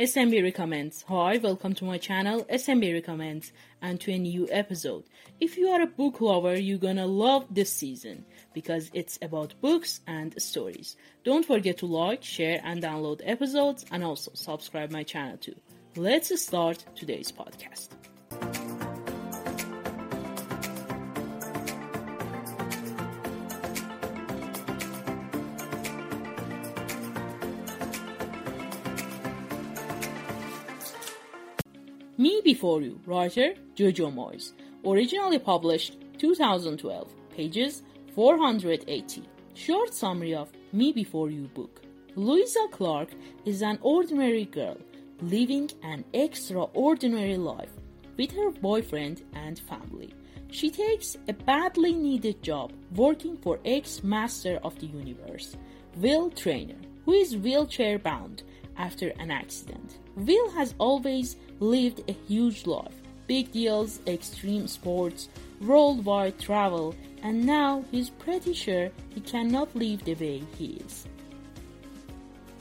SMB Recommends. Hi, welcome to my channel, SMB Recommends, and to a new episode. If you are a book lover, you're gonna love this season because it's about books and stories. Don't forget to like, share, and download episodes, and also subscribe my channel too. Let's start today's podcast. Me Before You, writer Jojo Moyes. Originally published 2012, pages 480. Short summary of Me Before You book. Louisa Clark is an ordinary girl living an extraordinary life with her boyfriend and family. She takes a badly needed job working for ex-master of the universe, Will Traynor, who is wheelchair bound after an accident. Will has always lived a huge life big deals, extreme sports, worldwide travel, and now he's pretty sure he cannot live the way he is.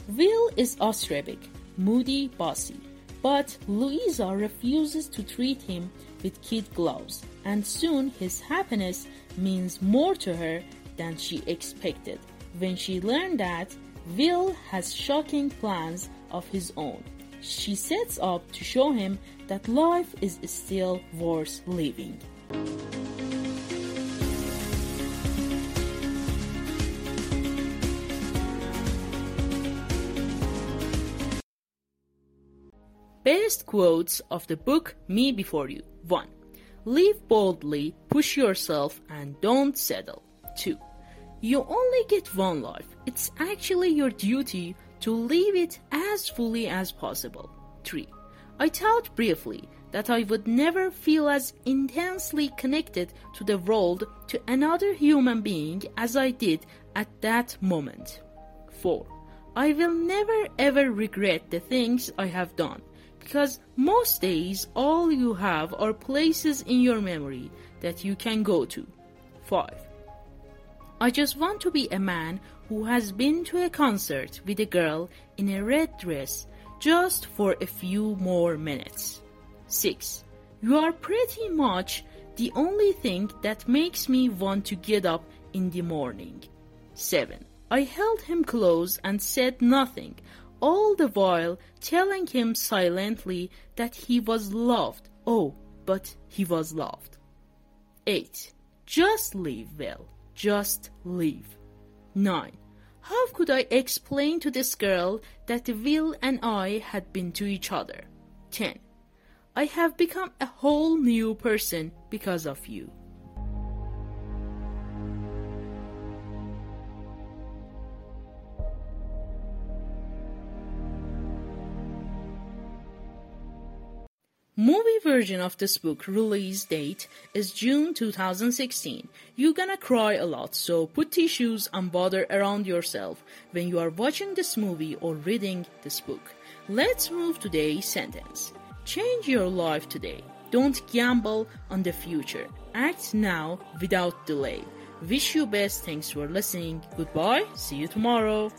Will is Austrabic, moody, bossy, but Louisa refuses to treat him with kid gloves, and soon his happiness means more to her than she expected when she learned that Will has shocking plans of his own she sets up to show him that life is still worth living. Best quotes of the book Me Before You 1. Live boldly, push yourself, and don't settle. 2. You only get one life. It's actually your duty to live it as fully as possible. 3. I thought briefly that I would never feel as intensely connected to the world, to another human being, as I did at that moment. 4. I will never ever regret the things I have done, because most days all you have are places in your memory that you can go to. 5. I just want to be a man who has been to a concert with a girl in a red dress just for a few more minutes. 6. You are pretty much the only thing that makes me want to get up in the morning. 7. I held him close and said nothing, all the while telling him silently that he was loved. Oh, but he was loved. 8. Just leave, well, just leave. 9. How could I explain to this girl that Will and I had been to each other? 10. I have become a whole new person because of you. Movie version of this book release date is June 2016. You're gonna cry a lot, so put tissues and water around yourself when you are watching this movie or reading this book. Let's move today's sentence. Change your life today. Don't gamble on the future. Act now without delay. Wish you best. Thanks for listening. Goodbye. See you tomorrow.